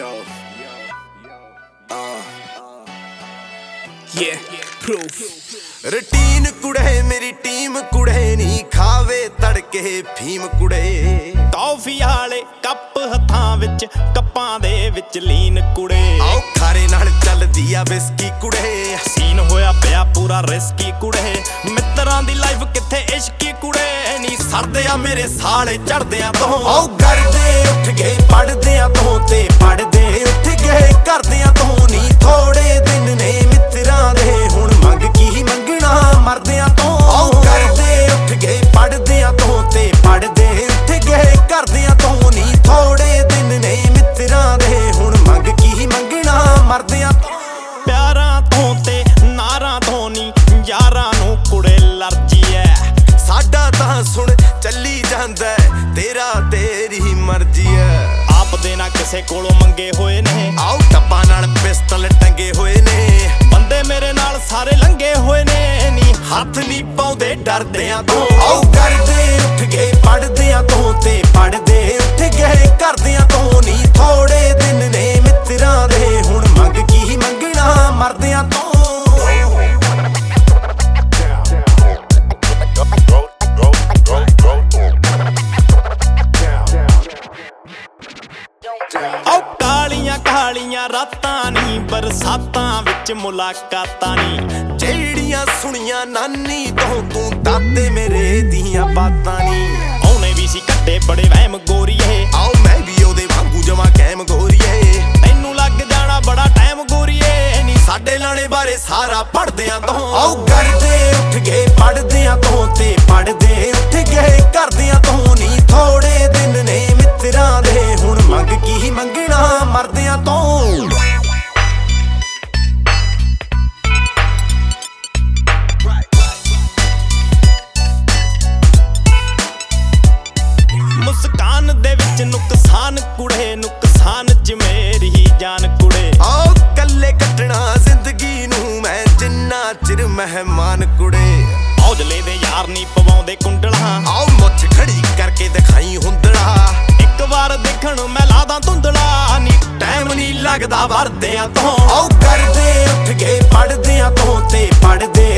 Yo. Yeah, proof. Routine ਕੁੜੇ ਮੇਰੀ team ਕੁੜੇ ਨਹੀਂ ਖਾਵੇ ਤੜਕੇ ਫੀਮ ਕੁੜੇ। ਟੌਫੀ ਵਾਲੇ ਕੱਪ ਹੱਥਾਂ ਵਿੱਚ ਕੱਪਾਂ ਦੇ ਵਿੱਚ ਲੀਨ ਕੁੜੇ। ਆਓ ਖਾਰੇ ਨਾਲ ਚੱਲਦੀ ਆ ਬਿਸਕੀ ਕੁੜੇ। ਸੀਨ ਹੋਇਆ ਪਿਆ ਪੂਰਾ ਰਿਸਕੀ ਕੁੜੇ। ਮਿੱਤਰਾਂ ਦੀ ਲਾਈਫ ਕਿੱਥੇ ਇਸ਼ਕੀ ਕੁੜੇ। ਨਹੀਂ ਸਰਦੇ ਆ ਮੇਰੇ ਸਾਲੇ ਚੜਦਿਆਂ ਤੋਂ ਆਓ ਪੜਦਿਆਂ ਤੋਂ ਤੇ ਪੜਦੇ ਉੱਠ ਗਏ ਕਰਦਿਆਂ ਤੋਂ ਕਿਸੇ ਕੋਲੋਂ ਮੰਗੇ ਹੋਏ ਨੇ। ਆਓ ਟੱਪਾਂ ਨਾਲ ਪਿਸਤਲ ਟੰਗੇ ਹੋਏ ਨੇ। ਬੰਦੇ ਮੇਰੇ ਨਾਲ ਸਾਰੇ ਲੰਗੇ ਹੋਏ ਨੇ। ਨੀ ਹੱਥ ਨਹੀਂ ਪਾਉਂਦੇ ਡਰਦਿਆਂ ਤੋਂ। ਕਾਲੀਆਂ ਰਾਤਾਂ ਨੀ ਬਰਸਾਤਾਂ ਵਿੱਚ ਮੁਲਾਕਾਤਾਂ ਨੀ। ਜਿਹੜੀਆਂ ਸੁਣੀਆਂ ਨਾਨੀ ਤੋਂ ਤੂੰ ਦਾਦੇ ਮੇਰੇ ਦੀਆਂ ਬਾਤਾਂ ਨਹੀਂ ਉਹਨੇ ਵੀ ਸੀ ਕੱਟੇ ਬੜੇ ਵਹਿਮ ਗੋਰੀਏ। ਆਓ ਮੈਂ ਵੀ ਉਹਦੇ ਵਾਂਗੂ ਜਮਾ ਕੈਮ ਗੋਰੀਏ। ਤੈਨੂੰ ਲੱਗ ਜਾਣਾ ਬੜਾ ਟਾਈਮ ਗੋਰੀਏ। ਨੀ ਸਾਡੇ ਲਾਣੇ ਬਾਰੇ ਸਾਰਾ ਪੜਦਿਆਂ ਤੋਂ। ਆਓ ਕਰਦੇ ਉੱਠ ਗਏ ਪੜਦਿਆਂ ਤੋਂ ਤੇ ਪੜਦੇ ਵਿੱਚ ਨੁਕਸਾਨ ਕੁੜੇ ਨੁਕਸਾਨ ਚ ਮੇਰੀ ਜਾਨ ਕੁੜੇ। ਆਓ ਕੱਲੇ ਕੱਟਣਾ ਜ਼ਿੰਦਗੀ ਨੂੰ ਮੈਂ ਜਿੰਨਾ ਚਿਰ ਮਹਿਮਾਨ ਕੁੜੇ। ਔਜਲੇ ਦੇ ਯਾਰ ਨਹੀਂ ਪਵਾਉਂਦੇ ਕੁੰਡਲਾਂ। ਆਓ ਮੁੱਛ ਖੜੀ ਕਰਕੇ ਦਿਖਾਈ ਹੁੰਦੜਾ। ਇੱਕ ਵਾਰ ਦੇਖਣ ਮੈਂ ਲਾਦਾ ਧੁੰਦਲਾ ਨੀ ਟਾਈਮ ਨਹੀਂ ਲੱਗਦਾ ਵਰਦਿਆਂ ਤੋਂ। ਆਓ ਕਰਦੇ ਉੱਠ ਗਏ ਪੜਦਿਆਂ ਤੋਂ ਤੇ ਪੜਦੇ